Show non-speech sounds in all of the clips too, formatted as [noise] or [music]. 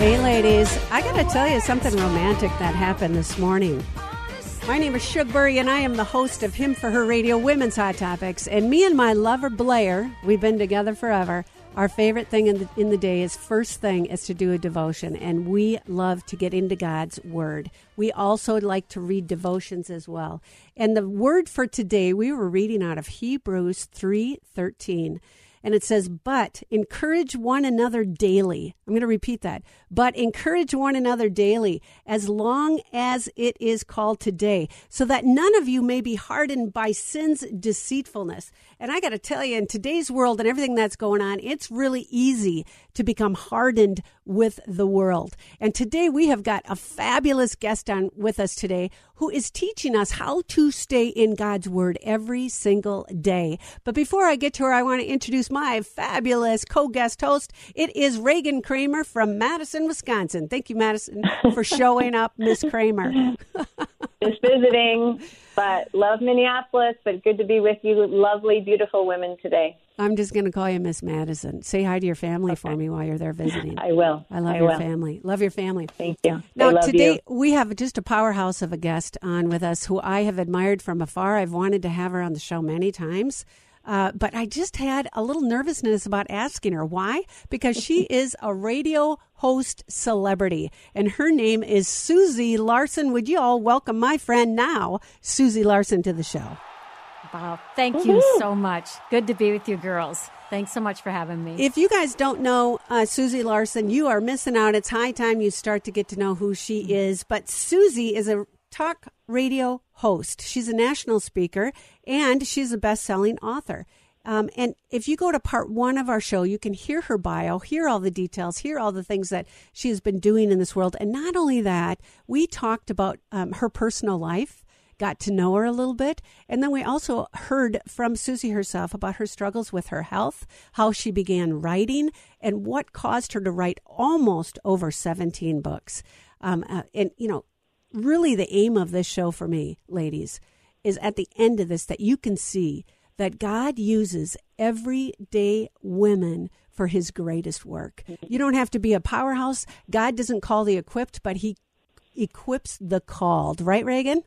Hey, ladies, I got to tell you something romantic that happened this morning. My name is Shug and I am the host of Him for Her Radio Women's Hot Topics. And me and my lover Blair, we've been together forever. Our favorite thing in the, in the day is first thing is to do a devotion, and we love to get into God's Word. We also like to read devotions as well. And the word for today, we were reading out of Hebrews three thirteen and it says, But encourage one another daily. I'm going to repeat that. But encourage one another daily, as long as it is called today, so that none of you may be hardened by sin's deceitfulness. And I got to tell you, in today's world and everything that's going on, it's really easy to become hardened with the world. And today we have got a fabulous guest on with us today who is teaching us how to stay in God's Word every single day. But before I get to her, I want to introduce my fabulous co guest host. It is Reagan Kramer from Madison, Wisconsin. Thank you, Madison, for showing up, Miss Kramer. [laughs] Just visiting, but love Minneapolis, but good to be with you, lovely, beautiful women today. I'm just going to call you Miss Madison. Say hi to your family okay. for me while you're there visiting. [laughs] I will. I love I your will. family. Love your family. Thank you. Now, today you. we have just a powerhouse of a guest on with us who I have admired from afar. I've wanted to have her on the show many times. Uh, but I just had a little nervousness about asking her. Why? Because she [laughs] is a radio host celebrity, and her name is Susie Larson. Would you all welcome my friend now, Susie Larson, to the show? Wow. Thank you so much. Good to be with you, girls. Thanks so much for having me. If you guys don't know uh, Susie Larson, you are missing out. It's high time you start to get to know who she mm-hmm. is. But Susie is a talk radio host. She's a national speaker and she's a best selling author. Um, and if you go to part one of our show, you can hear her bio, hear all the details, hear all the things that she has been doing in this world. And not only that, we talked about um, her personal life got to know her a little bit. And then we also heard from Susie herself about her struggles with her health, how she began writing, and what caused her to write almost over 17 books. Um, uh, and, you know, really the aim of this show for me, ladies, is at the end of this that you can see that God uses everyday women for his greatest work. You don't have to be a powerhouse. God doesn't call the equipped, but he equips the called, right, Reagan?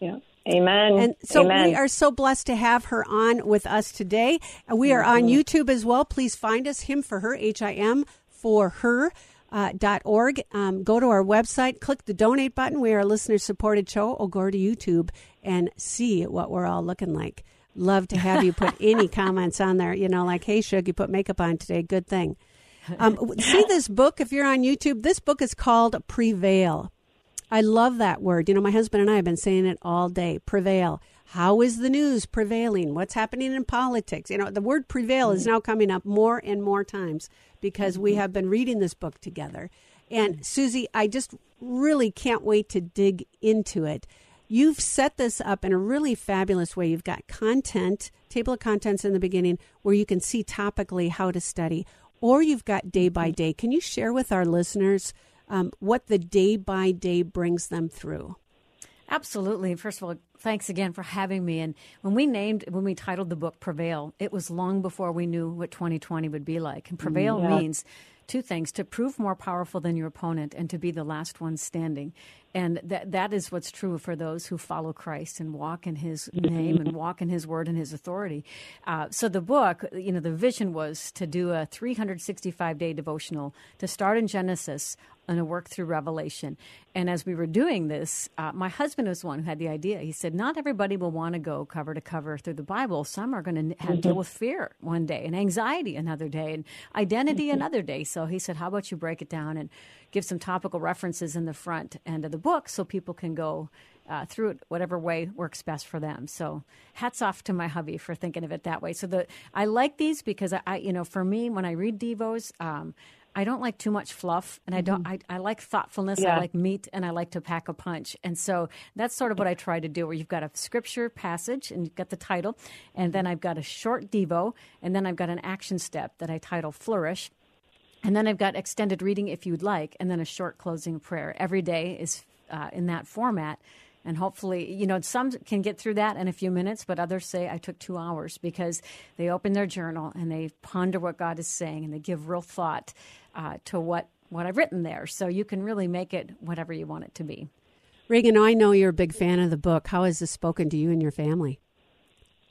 Yeah. Amen. And so Amen. we are so blessed to have her on with us today. We are on YouTube as well. Please find us, Him for Her, H I M for her. Uh, dot org. Um, go to our website, click the donate button. We are a listener supported show, or go to YouTube and see what we're all looking like. Love to have you put [laughs] any comments on there. You know, like, hey, Shug, you put makeup on today. Good thing. Um, see this book if you're on YouTube. This book is called Prevail. I love that word. You know, my husband and I have been saying it all day prevail. How is the news prevailing? What's happening in politics? You know, the word prevail is mm-hmm. now coming up more and more times because we mm-hmm. have been reading this book together. And Susie, I just really can't wait to dig into it. You've set this up in a really fabulous way. You've got content, table of contents in the beginning where you can see topically how to study, or you've got day by mm-hmm. day. Can you share with our listeners um, what the day by day brings them through. Absolutely. First of all, thanks again for having me. And when we named, when we titled the book Prevail, it was long before we knew what 2020 would be like. And prevail mm-hmm. yeah. means two things to prove more powerful than your opponent and to be the last one standing. And that that is what's true for those who follow Christ and walk in His [laughs] name and walk in His word and His authority. Uh, so the book, you know, the vision was to do a 365 day devotional to start in Genesis and a work through Revelation. And as we were doing this, uh, my husband was the one who had the idea. He said, "Not everybody will want to go cover to cover through the Bible. Some are going to mm-hmm. deal with fear one day, and anxiety another day, and identity mm-hmm. another day." So he said, "How about you break it down and give some topical references in the front end of the book so people can go uh, through it whatever way works best for them. So hats off to my hubby for thinking of it that way. So the I like these because I, I you know, for me when I read devos. Um, I don't like too much fluff, and I don't. I, I like thoughtfulness. Yeah. I like meat, and I like to pack a punch. And so that's sort of what I try to do. Where you've got a scripture passage, and you've got the title, and then I've got a short devo, and then I've got an action step that I title Flourish. And then I've got extended reading if you'd like, and then a short closing prayer. Every day is uh, in that format. And hopefully, you know, some can get through that in a few minutes, but others say I took two hours because they open their journal and they ponder what God is saying and they give real thought uh, to what, what I've written there. So you can really make it whatever you want it to be. Reagan, I know you're a big fan of the book. How has this spoken to you and your family?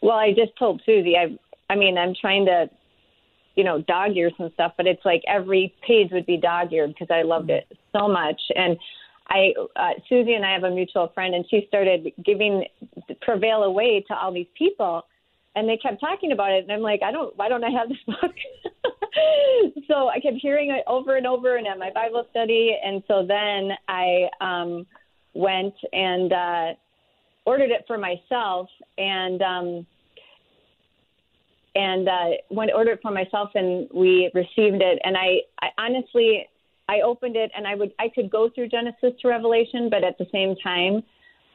Well, I just told Susie. I, I mean, I'm trying to, you know, dog ear and stuff, but it's like every page would be dog eared because I loved it so much. And I, uh, Susie and I have a mutual friend, and she started giving Prevail away to all these people, and they kept talking about it. And I'm like, I don't, why don't I have this [laughs] book? so I kept hearing it over and over, and at my Bible study, and so then I um, went and uh, ordered it for myself, and. Um, and uh, went ordered it for myself, and we received it. And I, I honestly, I opened it, and I would, I could go through Genesis to Revelation, but at the same time,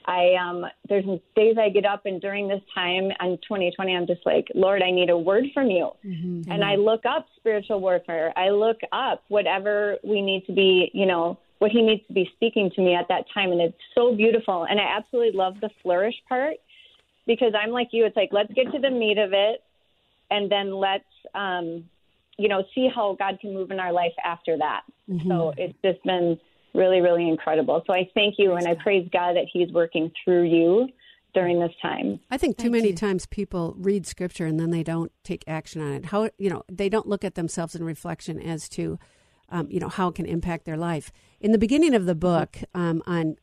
I um, there's days I get up, and during this time in 2020, I'm just like, Lord, I need a word from you, and I look up spiritual warfare. I look up whatever we need to be, you know, what He needs to be speaking to me at that time, and it's so beautiful. And I absolutely love the flourish part because I'm like you. It's like let's get to the meat of it and then let's um, you know see how God can move in our life after that. So it's just been really, really incredible. So I thank you and I praise God that He's working through you during this time. I think too Thank many you. times people read scripture and then they don't take action on it. How you know they don't look at themselves in reflection as to um, you know how it can impact their life. In the beginning of the book, um, on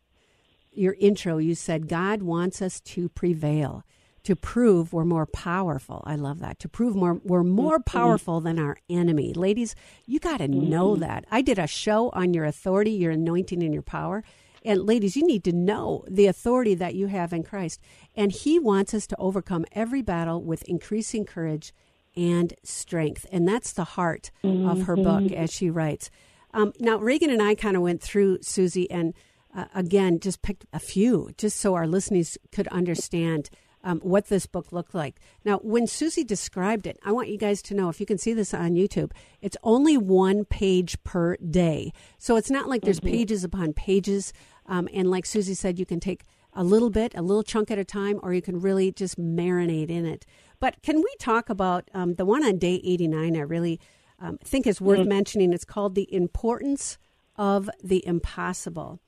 your intro, you said God wants us to prevail, to prove we're more powerful. I love that. To prove more we're more powerful than our enemy. Ladies, you got to know that. I did a show on your authority, your anointing, and your power. And ladies, you need to know the authority that you have in Christ. And He wants us to overcome every battle with increasing courage and strength. And that's the heart of her book, as she writes. Um, now, Reagan and I kind of went through Susie and uh, again, just picked a few, just so our listeners could understand um, what this book looked like. Now, when Susie described it, I want you guys to know if you can see this on YouTube, it's only one page per day. So it's not like there's pages upon pages. Um, and like Susie said, you can take a little bit, a little chunk at a time, or you can really just marinate in it. But can we talk about um, the one on day 89? I really um, think is worth mentioning. It's called The Importance of the Impossible.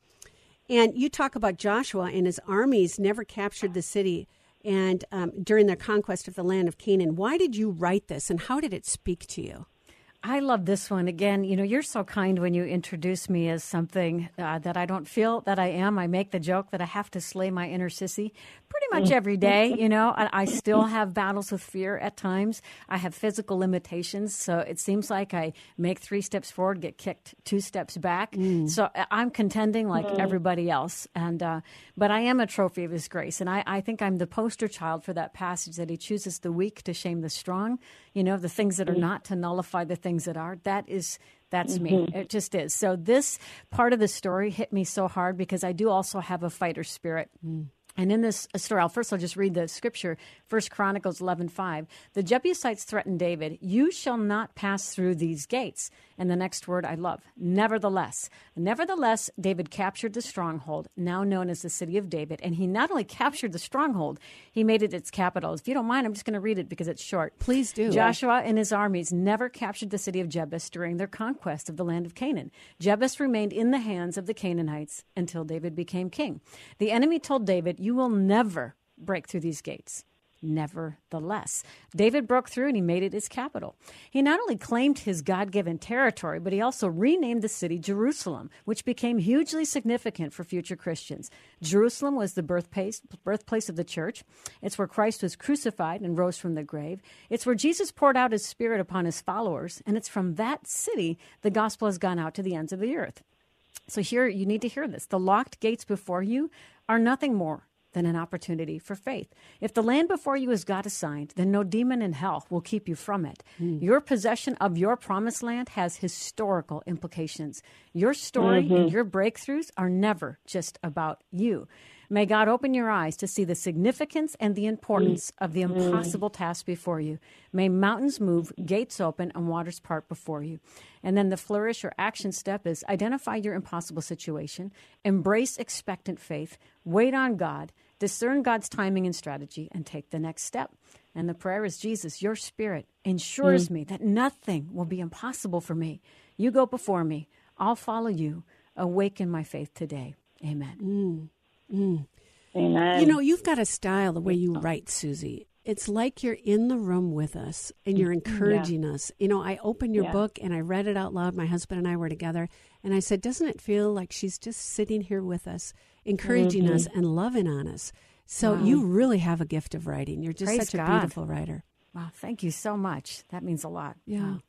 And you talk about Joshua and his armies never captured the city and um, during their conquest of the land of Canaan. Why did you write this and how did it speak to you? I love this one. Again, you know, you're so kind when you introduce me as something uh, that I don't feel that I am. I make the joke that I have to slay my inner sissy pretty much mm. every day, you know. I, I still have battles with fear at times. I have physical limitations. So it seems like I make three steps forward, get kicked two steps back. Mm. So I- I'm contending like mm. everybody else. And, uh, but I am a trophy of his grace. And I, I think I'm the poster child for that passage that he chooses the weak to shame the strong, you know, the things that are not to nullify the things that are. That is that's me. Mm-hmm. It just is. So this part of the story hit me so hard because I do also have a fighter spirit. Mm. And in this uh, story, I'll first I'll just read the scripture. First Chronicles eleven five. The Jebusites threatened David, You shall not pass through these gates. And the next word I love. Nevertheless. Nevertheless, David captured the stronghold, now known as the city of David. And he not only captured the stronghold, he made it its capital. If you don't mind, I'm just going to read it because it's short. Please do. Joshua and his armies never captured the city of Jebus during their conquest of the land of Canaan. Jebus remained in the hands of the Canaanites until David became king. The enemy told David, You will never break through these gates. Nevertheless, David broke through and he made it his capital. He not only claimed his God given territory, but he also renamed the city Jerusalem, which became hugely significant for future Christians. Jerusalem was the birthplace, birthplace of the church. It's where Christ was crucified and rose from the grave. It's where Jesus poured out his spirit upon his followers. And it's from that city the gospel has gone out to the ends of the earth. So here you need to hear this. The locked gates before you are nothing more than an opportunity for faith. If the land before you is God assigned, then no demon in hell will keep you from it. Mm. Your possession of your promised land has historical implications. Your story mm-hmm. and your breakthroughs are never just about you. May God open your eyes to see the significance and the importance of the impossible task before you. May mountains move, gates open, and waters part before you. And then the flourish or action step is identify your impossible situation, embrace expectant faith, wait on God, discern God's timing and strategy, and take the next step. And the prayer is Jesus, your spirit ensures mm. me that nothing will be impossible for me. You go before me, I'll follow you. Awaken my faith today. Amen. Mm. Mm. Amen. You know, you've got a style the way you write, Susie. It's like you're in the room with us and you're mm-hmm. encouraging yeah. us. You know, I opened your yeah. book and I read it out loud. My husband and I were together, and I said, Doesn't it feel like she's just sitting here with us, encouraging mm-hmm. us and loving on us? So wow. you really have a gift of writing. You're just Praise such God. a beautiful writer. Wow, thank you so much. That means a lot. Yeah. Wow.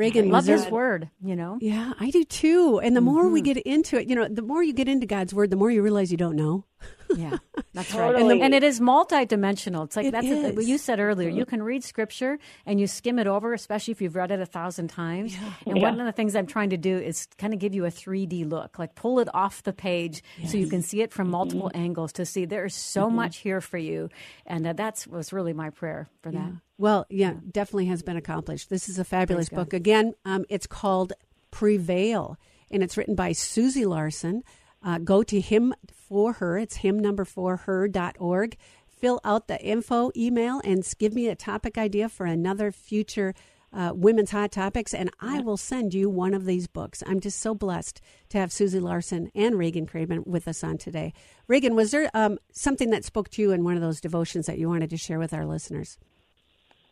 Reagan, love His word. You know. Yeah, I do too. And the mm-hmm. more we mm-hmm. get into it, you know, the more you get into God's word, the more you realize you don't know. [laughs] Yeah, that's right. And, the, and, it is multidimensional. It's like it that's a, what you said earlier. You can read scripture and you skim it over, especially if you've read it a thousand times. Yeah. And yeah. one of the things I'm trying to do is kind of give you a 3D look, like pull it off the page yes. so you can see it from multiple mm-hmm. angles to see there is so mm-hmm. much here for you. And uh, that was really my prayer for that. Well, yeah, definitely has been accomplished. This is a fabulous book. Again, um, it's called Prevail, and it's written by Susie Larson. Uh, go to him for her. It's him number four her.org. Fill out the info email and give me a topic idea for another future uh, women's hot topics, and I will send you one of these books. I'm just so blessed to have Susie Larson and Reagan Craven with us on today. Reagan, was there um, something that spoke to you in one of those devotions that you wanted to share with our listeners?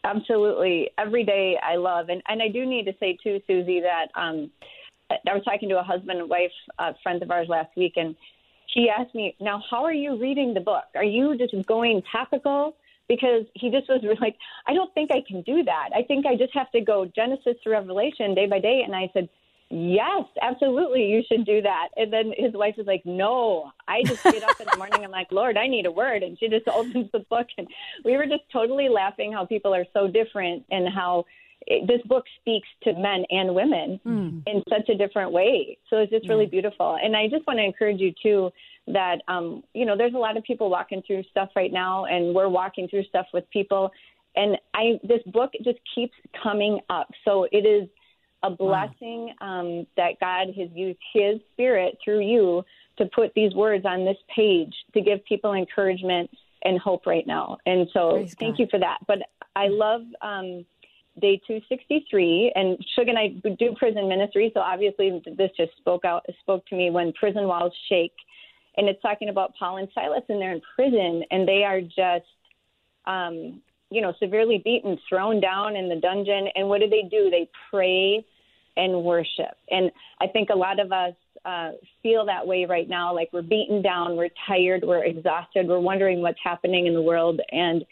Absolutely. Every day I love, and, and I do need to say too, Susie, that um, I was talking to a husband and wife, uh, friends of ours last week, and she asked me, "Now, how are you reading the book? Are you just going topical?" Because he just was [laughs] like, "I don't think I can do that. I think I just have to go Genesis to Revelation day by day." And I said, "Yes, absolutely, you should do that." And then his wife was like, "No, I just get up in the morning. I'm like, Lord, I need a word," and she just [laughs] opens the book, and we were just totally laughing how people are so different and how it, this book speaks to men and women mm. in such a different way. So it's just yeah. really beautiful. And I just want to encourage you too that um, you know there's a lot of people walking through stuff right now, and we're walking through stuff with people. And I this book just keeps coming up. So it is a blessing wow. um, that God has used His Spirit through you to put these words on this page to give people encouragement and hope right now. And so Praise thank God. you for that. But I love. Um, day 263, and Shug and I do prison ministry, so obviously this just spoke out spoke to me when prison walls shake, and it's talking about Paul and Silas, and they're in prison, and they are just, um, you know, severely beaten, thrown down in the dungeon, and what do they do? They pray and worship, and I think a lot of us uh, feel that way right now, like we're beaten down, we're tired, we're exhausted, we're wondering what's happening in the world, and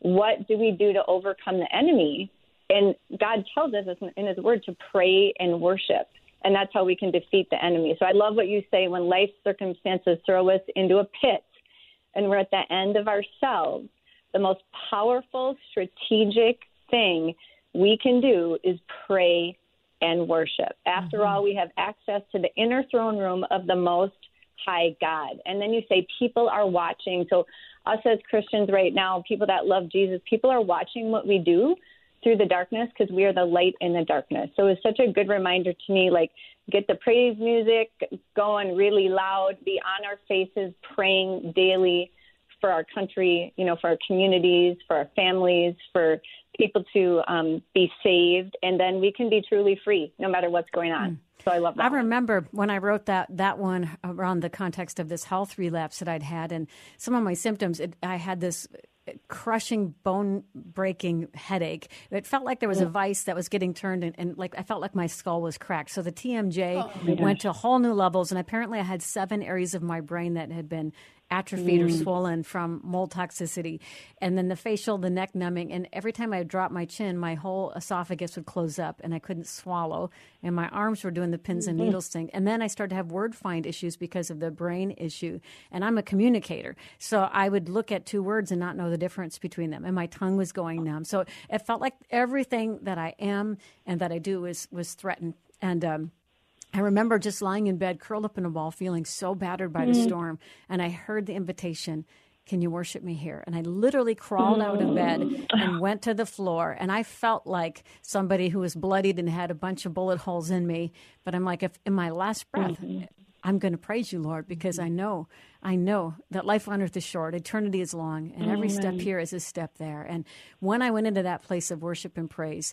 what do we do to overcome the enemy? And God tells us in His Word to pray and worship. And that's how we can defeat the enemy. So I love what you say when life circumstances throw us into a pit and we're at the end of ourselves. The most powerful strategic thing we can do is pray and worship. After mm-hmm. all, we have access to the inner throne room of the Most High God. And then you say people are watching. So, us as Christians right now, people that love Jesus, people are watching what we do through the darkness because we are the light in the darkness. So it's such a good reminder to me like get the praise music going really loud, be on our faces praying daily for our country, you know, for our communities, for our families, for people to um, be saved, and then we can be truly free no matter what's going on. Mm. So I love that. I remember when I wrote that that one around the context of this health relapse that I'd had, and some of my symptoms. It, I had this crushing bone breaking headache. It felt like there was a vice that was getting turned and, and, like i felt like my skull was cracked. So the tmj oh, went to whole new levels and apparently i had seven areas of my brain that had been atrophied mm. or swollen from mold toxicity. And then the facial, the neck numbing. And every time I dropped my chin, my whole esophagus would close up and I couldn't swallow. And my arms were doing the pins and mm-hmm. needles thing. And then I started to have word find issues because of the brain issue. And I'm a communicator. So I would look at two words and not know the difference between them. And my tongue was going numb. So it felt like everything that I am and that I do was, was threatened. And, um, I remember just lying in bed, curled up in a ball, feeling so battered by the mm. storm. And I heard the invitation, Can you worship me here? And I literally crawled mm. out of bed and [sighs] went to the floor. And I felt like somebody who was bloodied and had a bunch of bullet holes in me. But I'm like, if in my last breath, mm-hmm. I'm going to praise you, Lord, because I know, I know that life on earth is short, eternity is long, and every Amen. step here is a step there. And when I went into that place of worship and praise,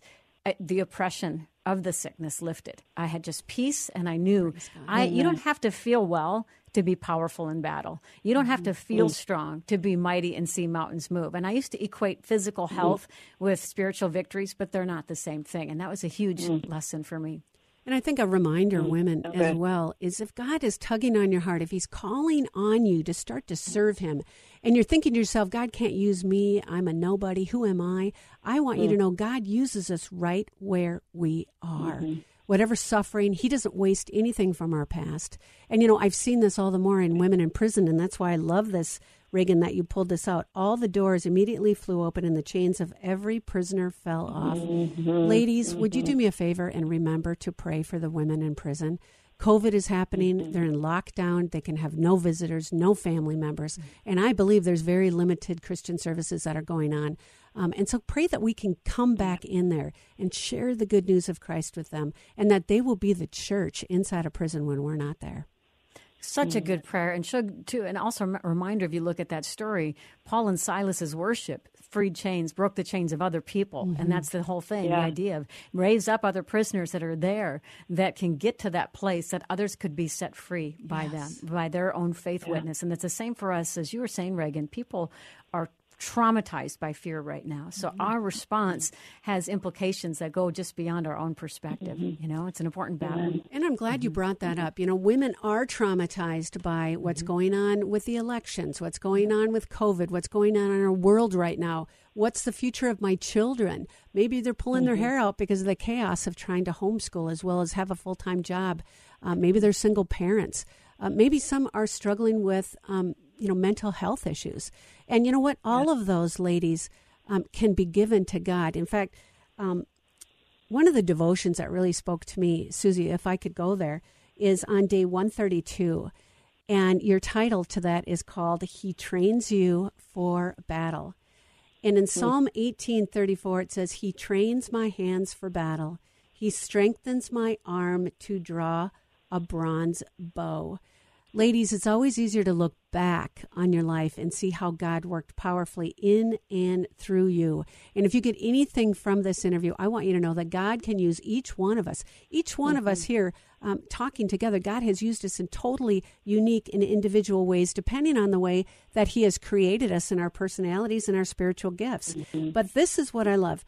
the oppression of the sickness lifted. I had just peace, and I knew I. You don't have to feel well to be powerful in battle. You don't have to mm-hmm. feel strong to be mighty and see mountains move. And I used to equate physical mm-hmm. health with spiritual victories, but they're not the same thing. And that was a huge mm. lesson for me. And I think a reminder, mm, women okay. as well, is if God is tugging on your heart, if He's calling on you to start to serve Him, and you're thinking to yourself, God can't use me, I'm a nobody, who am I? I want you to mm. know God uses us right where we are. Mm-hmm. Whatever suffering, He doesn't waste anything from our past. And, you know, I've seen this all the more in women in prison, and that's why I love this Reagan, that you pulled this out. All the doors immediately flew open and the chains of every prisoner fell off. Mm-hmm. Ladies, mm-hmm. would you do me a favor and remember to pray for the women in prison? COVID is happening. Mm-hmm. They're in lockdown. They can have no visitors, no family members. Mm-hmm. And I believe there's very limited Christian services that are going on. Um, and so pray that we can come back in there and share the good news of Christ with them and that they will be the church inside a prison when we're not there. Such a mm. good prayer, and should too. And also a reminder: if you look at that story, Paul and Silas's worship freed chains, broke the chains of other people, mm-hmm. and that's the whole thing. Yeah. The idea of raise up other prisoners that are there that can get to that place that others could be set free by yes. them, by their own faith yeah. witness. And it's the same for us, as you were saying, Reagan. People are traumatized by fear right now. So mm-hmm. our response has implications that go just beyond our own perspective. Mm-hmm. You know, it's an important battle. And I'm glad you brought that up. You know, women are traumatized by what's mm-hmm. going on with the elections, what's going on with COVID, what's going on in our world right now. What's the future of my children? Maybe they're pulling their mm-hmm. hair out because of the chaos of trying to homeschool as well as have a full time job. Uh, maybe they're single parents. Uh, maybe some are struggling with um, you know mental health issues. And you know what? All yes. of those ladies um, can be given to god. In fact um, one of the devotions that really spoke to me susie if i could go there is on day 132 and your title to that is called he trains you for battle. And in mm. psalm 1834 it says he trains my hands for battle. He strengthens my arm to draw a bronze bow Ladies, it's always easier to look back on your life and see how God worked powerfully in and through you. And if you get anything from this interview, I want you to know that God can use each one of us. Each one mm-hmm. of us mm-hmm. here um, talking together, God has used us in totally unique and individual ways, depending on the way that He has created us in our personalities and our spiritual gifts. Mm-hmm. But this is what I love.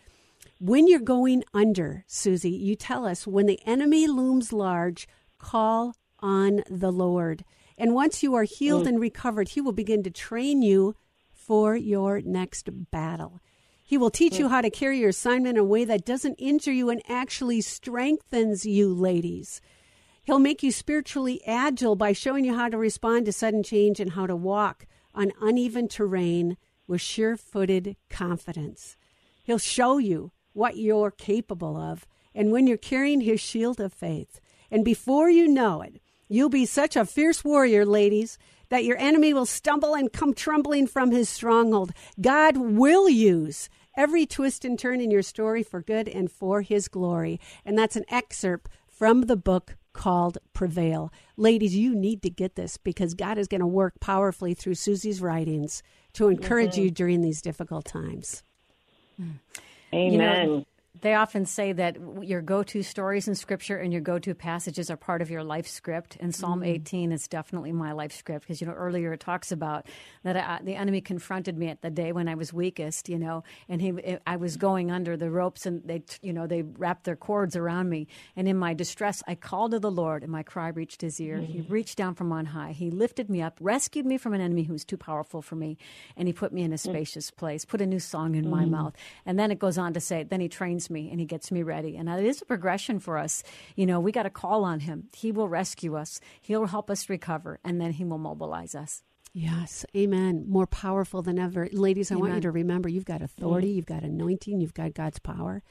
When you're going under, Susie, you tell us when the enemy looms large, call on the Lord. And once you are healed and recovered, He will begin to train you for your next battle. He will teach you how to carry your assignment in a way that doesn't injure you and actually strengthens you, ladies. He'll make you spiritually agile by showing you how to respond to sudden change and how to walk on uneven terrain with sure footed confidence. He'll show you what you're capable of. And when you're carrying his shield of faith, and before you know it, You'll be such a fierce warrior, ladies, that your enemy will stumble and come trembling from his stronghold. God will use every twist and turn in your story for good and for his glory. And that's an excerpt from the book called Prevail. Ladies, you need to get this because God is going to work powerfully through Susie's writings to encourage mm-hmm. you during these difficult times. Amen. You know, they often say that your go-to stories in scripture and your go-to passages are part of your life script and psalm mm. 18 is definitely my life script because you know earlier it talks about that I, the enemy confronted me at the day when i was weakest you know and he i was going under the ropes and they you know they wrapped their cords around me and in my distress i called to the lord and my cry reached his ear mm. he reached down from on high he lifted me up rescued me from an enemy who was too powerful for me and he put me in a mm. spacious place put a new song in my mm. mouth and then it goes on to say then he trains me and he gets me ready. And it is a progression for us. You know, we got to call on him. He will rescue us, he'll help us recover, and then he will mobilize us. Yes, amen. More powerful than ever. Ladies, I amen. want you to remember you've got authority, mm-hmm. you've got anointing, you've got God's power.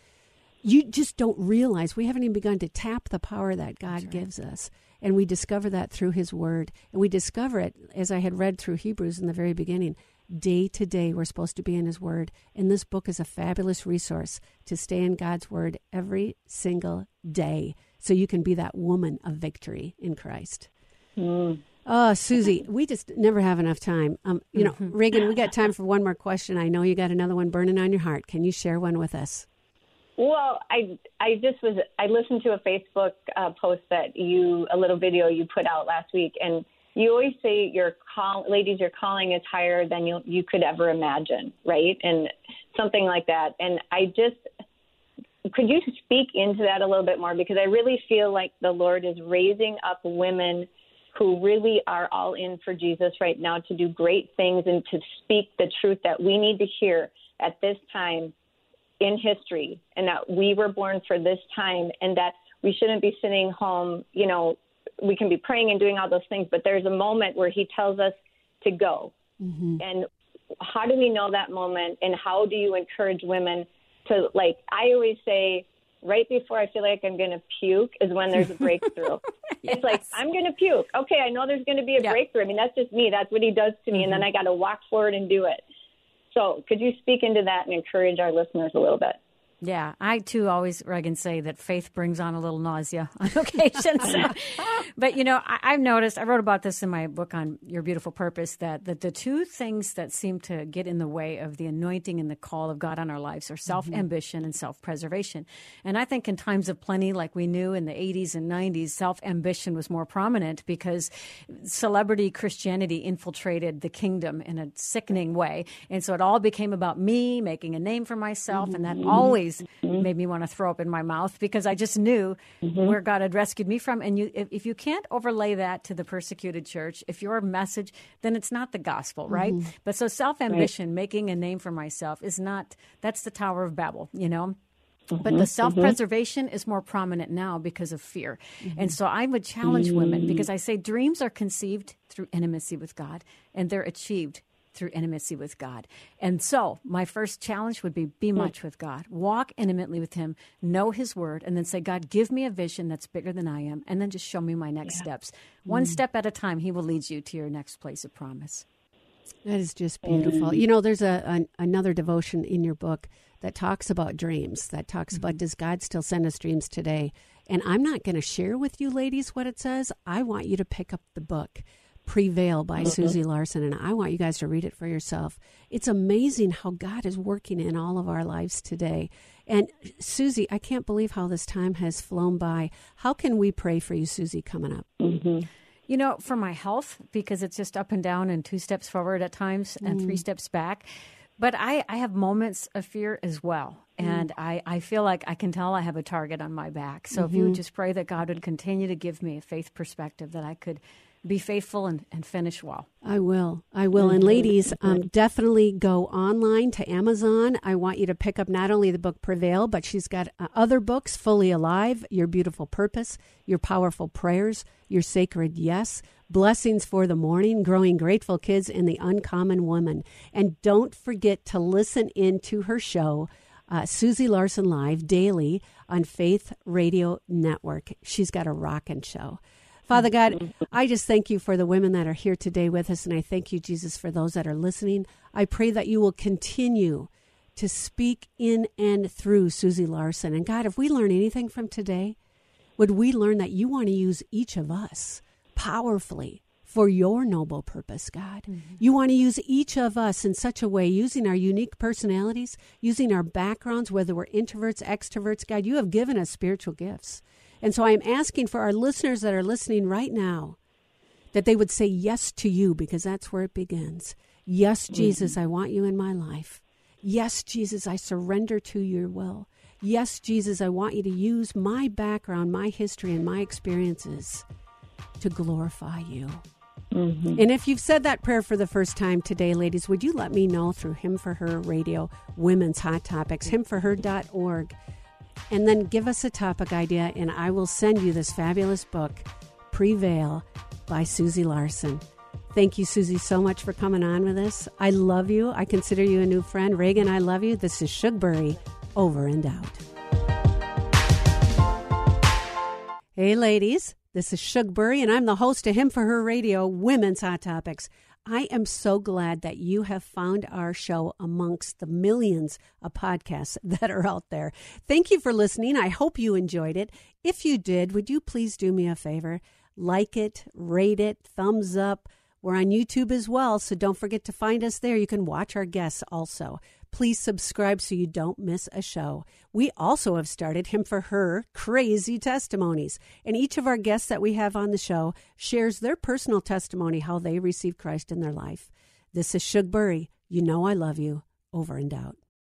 You just don't realize we haven't even begun to tap the power that God right. gives us. And we discover that through His Word. And we discover it, as I had read through Hebrews in the very beginning, day to day we're supposed to be in his word. And this book is a fabulous resource to stay in god's word every single day so you can be that woman of victory in christ. Mm. oh susie we just never have enough time. Um, you know mm-hmm. reagan we got time for one more question. I know you got another one burning on your heart. Can you share one with us? Well, I I just was I listened to a Facebook uh, post that you a little video you put out last week, and you always say your call, ladies, your calling is higher than you you could ever imagine, right? And something like that. And I just could you speak into that a little bit more because I really feel like the Lord is raising up women who really are all in for Jesus right now to do great things and to speak the truth that we need to hear at this time in history and that we were born for this time and that we shouldn't be sitting home, you know, we can be praying and doing all those things, but there's a moment where he tells us to go. Mm-hmm. And how do we know that moment? And how do you encourage women to, like, I always say, right before I feel like I'm going to puke is when there's a breakthrough. yes. [laughs] It's like, I'm going to puke. Okay, I know there's going to be a yeah. breakthrough. I mean, that's just me. That's what he does to me. Mm-hmm. And then mm-hmm. I got to walk forward and do it. So, could you speak into that and encourage our listeners a little bit? Yeah, I too always, Reagan, say that faith brings on a little nausea [laughs] on occasion. So. [laughs] [laughs] but you know, I, have noticed. I wrote about this in my book on Your Beautiful Purpose that, that the two things that seem to get in the way of the anointing and the call of God on our lives are self ambition mm-hmm. and self preservation. And I think in times of plenty, like we knew in the '80s and '90s, self ambition was more prominent because celebrity Christianity infiltrated the kingdom in a sickening way, and so it all became about me making a name for myself, mm-hmm. and that mm-hmm. always always mm-hmm. made me want to throw up in my mouth because I just knew mm-hmm. where God had rescued me from. And you, if, if, you can't overlay that to the persecuted church, if your message, then it's not the gospel, right? Mm-hmm. But so self ambition, right. making a name for myself, is not. That's the Tower of Babel, you know. But the mm-hmm. self preservation is more prominent now because of fear. Mm-hmm. And so I would challenge women because I say dreams are conceived through intimacy with God and they're achieved through intimacy with God. And so, my first challenge would be be hmm. much with God. Walk intimately with Him, know His word, and then say, God, give me a vision that's bigger than I am, and then just show me my next yeah. steps. One mm. step at a time, He will lead you to your next place of promise. That is just beautiful. You know, there's a, a another devotion in your book that talks about dreams, that talks mm-hmm. about does God still send us dreams today? And I'm not going to share with you ladies what it says. I want you to pick up the book Prevail by mm-hmm. Susie Larson, and I want you guys to read it for yourself. It's amazing how God is working in all of our lives today. And Susie, I can't believe how this time has flown by. How can we pray for you, Susie, coming up? Mm-hmm. You know, for my health, because it's just up and down and two steps forward at times and mm. three steps back. But I, I have moments of fear as well. Mm. And I, I feel like I can tell I have a target on my back. So mm-hmm. if you would mm-hmm. just pray that God would continue to give me a faith perspective that I could be faithful and, and finish well. I will. I will. And ladies, um, definitely go online to Amazon. I want you to pick up not only the book Prevail, but she's got uh, other books Fully Alive, Your Beautiful Purpose, Your Powerful Prayers, Your Sacred Yes, Blessings for the Morning, Growing Grateful Kids, and The Uncommon Woman. And don't forget to listen in to her show. Uh, Susie Larson Live daily on Faith Radio Network. She's got a rockin' show. Father God, I just thank you for the women that are here today with us, and I thank you, Jesus, for those that are listening. I pray that you will continue to speak in and through Susie Larson. And God, if we learn anything from today, would we learn that you want to use each of us powerfully for your noble purpose, God. Mm-hmm. You want to use each of us in such a way, using our unique personalities, using our backgrounds, whether we're introverts, extroverts. God, you have given us spiritual gifts. And so I'm asking for our listeners that are listening right now that they would say yes to you because that's where it begins. Yes, mm-hmm. Jesus, I want you in my life. Yes, Jesus, I surrender to your will. Yes, Jesus, I want you to use my background, my history, and my experiences to glorify you. Mm-hmm. And if you've said that prayer for the first time today, ladies, would you let me know through Him for Her Radio, Women's Hot Topics, himforher.org, and then give us a topic idea, and I will send you this fabulous book, Prevail by Susie Larson. Thank you, Susie, so much for coming on with us. I love you. I consider you a new friend. Reagan, I love you. This is Shugbury, over and out. Hey, ladies. This is Shugbury, and I'm the host of Him for Her Radio Women's Hot Topics. I am so glad that you have found our show amongst the millions of podcasts [laughs] that are out there. Thank you for listening. I hope you enjoyed it. If you did, would you please do me a favor? Like it, rate it, thumbs up. We're on YouTube as well, so don't forget to find us there. You can watch our guests also. Please subscribe so you don't miss a show. We also have started Him for Her Crazy Testimonies. And each of our guests that we have on the show shares their personal testimony, how they received Christ in their life. This is Shugbury. You know I love you. Over and out.